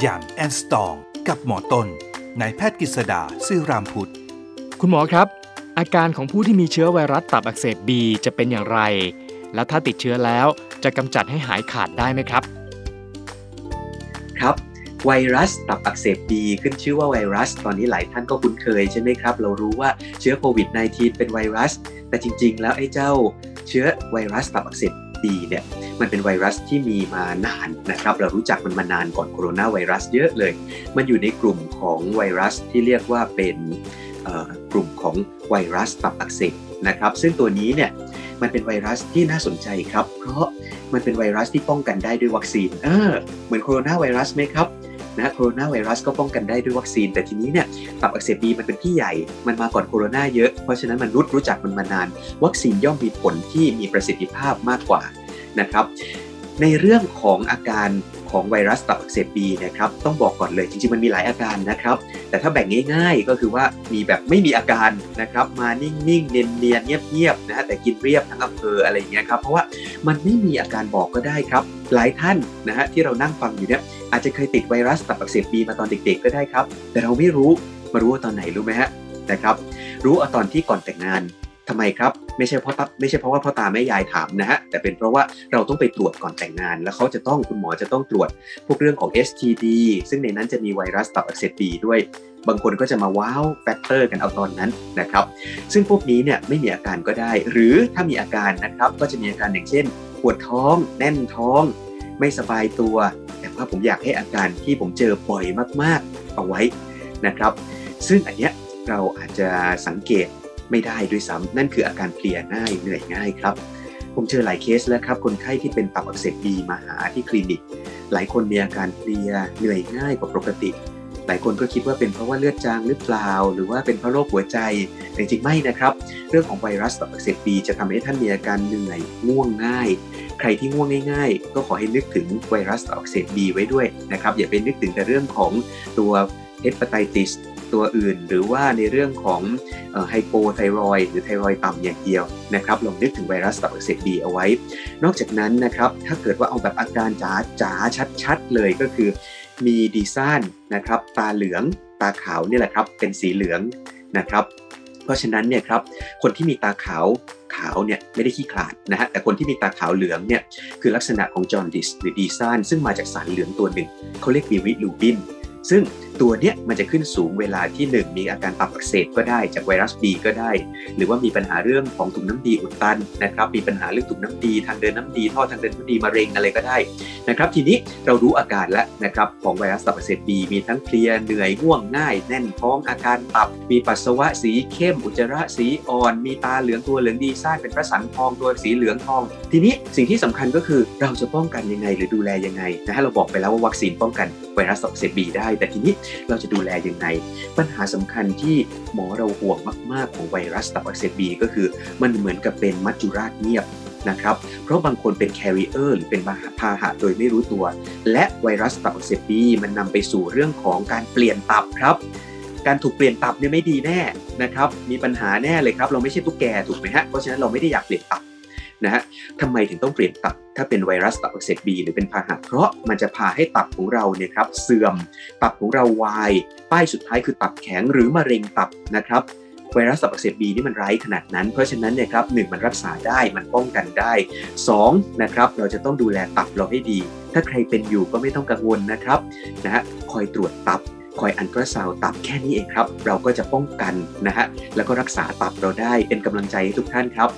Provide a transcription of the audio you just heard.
อย่างแอนสตอง กับหมอต้นนายแพทย์กฤษดาซื่อรามพุทธ คุณหมอครับ อาการของผู้ที่มีเชื้อไวรัสตับอักเสบบีจะเป็นอย่างไร และถ้าติดเชื้อแล้วจะกำจัดให้หายขาดได้ไหมครับ ครับไวรัสตับอักเสบบีขึ้นชื่อว่าไวรัส ตอนนี้หลายท่านก็คุ้นเคยใช่ไหมครับ เรารู้ว่าเชื้อโควิด -19 เป็นไวรัส แต่จริง ๆ แล้วไอ้เจ้าเชื้อไวรัสตับอักเสบ บีเนี่ยมันเป็นไวรัสที่มีมานานนะครับเรารู้จักมันมานานก่อนโคโรนาไวรัสเยอะเลย มันอยู่ในกลุ่มของไวรัสที่เรียกว่าเป็นกลุ่มของไวรัสตับอักเสบนะครับซึ่งตัวนี้เนี่ยมันเป็นไวรัสที่น่าสนใจครับ เพราะมันเป็นไวรัสที่ป้องกันได้ด้วยวัคซีนเออเหมือนโคโรนาไวรัสไหมครับ นะโคโรนาไวรัสก็ป้องกันได้ด้วยวัคซีน แต่ทีนี้เนี่ยตับอักเสบบีมันเป็นพี่ใหญ่มันมาก่อนโคโรนาเยอะ เพราะฉะนั้นมนุษย์รู้จักมันมานาน วัคซีนย่อมมีผลที่มีประสิทธิภาพมากกว่านะครับในเรื่องของอาการ ของไวรัสตับอักเสบบีนะครับต้องบอกก่อนเลยจริงๆมันมีหลายอาการนะครับ แต่ถ้าแบ่งง่ายๆก็คือว่ามีแบบไม่มีอาการนะครับมานิ่งๆ เนียนๆ เงียบๆนะฮะแต่กินเรียบทั้งอำเภออะไรอย่างเงี้ยครับเพราะว่ามันไม่มีอาการบอกก็ได้ครับหลายท่านนะฮะที่เรานั่งฟังอยู่เนี่ยอาจจะเคยติดไวรัสตับอักเสบบีมาตอนเด็กๆก็ได้ครับ แต่เราไม่รู้มารู้ว่าตอนไหนรู้ไหมฮะนะครับรู้เอาตอนที่ก่อนแต่งงาน ทำไมครับ ไม่ใช่เพราะไม่ใช่เพราะว่าพ่อตาแม่ยายถามนะฮะแต่เป็นเพราะว่าเราต้องไปตรวจก่อนแต่งงาน แล้วเขาจะต้องคุณหมอจะต้องตรวจพวกเรื่องของ STD ซึ่งในนั้นจะมีไวรัสตับอักเสบบีด้วย บางคนก็จะมา wow factor กันเอาตอนนั้นนะครับ ซึ่งพวกนี้เนี่ยไม่มีอาการก็ได้ หรือถ้ามีอาการนะครับก็จะมีอาการอย่างเช่นปวดท้อง แน่นท้อง ไม่สบายตัว แต่ว่าผมอยากให้อาการที่ผมเจอบ่อยมากๆเอาไว้นะครับ ซึ่งอันเนี้ยเราอาจจะสังเกต ไม่ได้ด้วยซ้ำนั่นคืออาการเพลียง่ายเหนื่อยง่ายครับผมเจอหลายเคสแล้วครับ คนไข้ที่เป็นตับอักเสบบีมาหาที่คลินิก หลายคนมีอาการเพลียเหนื่อยง่ายกว่าปกติ หลายคนก็คิดว่าเป็นเพราะว่าเลือดจางหรือเปล่า หรือว่าเป็นเพราะโรคหัวใจแต่จริงไม่นะครับ เรื่องของไวรัสตับอักเสบบีจะทำให้ท่านมีอาการเหนื่อยง่วงง่าย ใครที่ง่วงง่าย ๆ ก็ขอให้นึกถึงไวรัสตับอักเสบบีไว้ด้วยนะครับอย่าไปนึกถึงแต่เรื่องของตัวเฮปไตติส ตัวอื่น หรือว่าในเรื่องของไฮโปไทรอยหรือไทรอยต่ำอย่างเดียวนะครับลองนึกถึงไวรัสตับอักเสบบีเอาไว้ นอกจากนั้นนะครับถ้าเกิดว่าเอาแบบอาการจ๋าจ๋าชัดๆเลยก็คือ มีดีซ่านนะครับตาเหลืองตาขาวนี่แหละครับเป็นสีเหลืองนะครับเพราะฉะนั้นเนี่ยครับคนที่มีตาขาวขาวเนี่ยไม่ได้ขี้ขลาดนะฮะแต่คนที่มีตาขาวเหลืองเนี่ยคือลักษณะของ jaundice หรือดีซ่านซึ่งมาจากสารเหลืองตัวหนึ่งเขาเรียก bilirubin ซึ่งตัวเนี้ยมันจะขึ้นสูงเวลาที่ 1 มีอาการตับอักเสบก็ได้จากไวรัสบีก็ได้ หรือว่ามีปัญหาเรื่องของถุงน้ำดีอุดตันนะครับมีปัญหาเรื่องถุงน้ำดีทางเดินน้ำดีท่อทางเดินน้ำดีมะเร็งอะไรก็ได้นะครับทีนี้เรารู้อาการแล้วนะครับของไวรัสตับอักเสบบีมีทั้งเพลียเหนื่อยง่วงง่าย แน่นท้องอาการตับ มีปัสสาวะสีเข้มอุจจาระสีอ่อน มีตาเหลืองตัวเหลืองดีซ่านเป็นพระสังทองตัวสีเหลืองทอง ทีนี้สิ่งที่สำคัญก็คือเราจะป้องกันยังไงหรือดูแลยังไงนะฮะเราบอกไปแล้วว่าวัคซีนป้องกันไวรัสตับอักเสบบีได้แต่ทีนี้เราจะดูแลยังไง ปัญหาสำคัญที่หมอเราห่วงมาก ๆ ของไวรัสตับอักเสบบีก็คือ มันเหมือนกับเป็นมัจจุราชเงียบนะครับ เพราะบางคนเป็นแคริเออร์หรือเป็นพาหะโดยไม่รู้ตัว และไวรัสตับอักเสบบีมันนำไปสู่เรื่องของการเปลี่ยนตับครับ การถูกเปลี่ยนตับเนี่ยไม่ดีแน่นะครับ มีปัญหาแน่เลยครับ เราไม่ใช่ตุ๊กแกถูกไหมฮะ เพราะฉะนั้นเราไม่ได้อยากเปลี่ยนตับ นะฮะทำไมถึงต้องเปลี่ยนตับถ้าเป็นไวรัสตับอักเสบบีหรือเป็นพาหะเพราะมันจะพาให้ตับของเราเนี่ยครับเสื่อม ตับของเราวาย ป้ายสุดท้ายคือตับแข็งหรือมะเร็งตับนะครับไวรัสตับอักเสบบีนี่มันร้ายขนาดนั้น เพราะฉะนั้นเนี่ยครับหมันรักษาได้มันป้องกันได้2นะครับเราจะต้องดูแลตับเราให้ดี ถ้าใครเป็นอยู่ก็ไม่ต้องกังวลนะครับนะฮะคอยตรวจตับคอยอันตราซาวตับแค่นี้เองครับ เราก็จะป้องกันนะฮะแล้วก็รักษาตับเราได้เป็นกำลังใจให้ทุกท่านครับ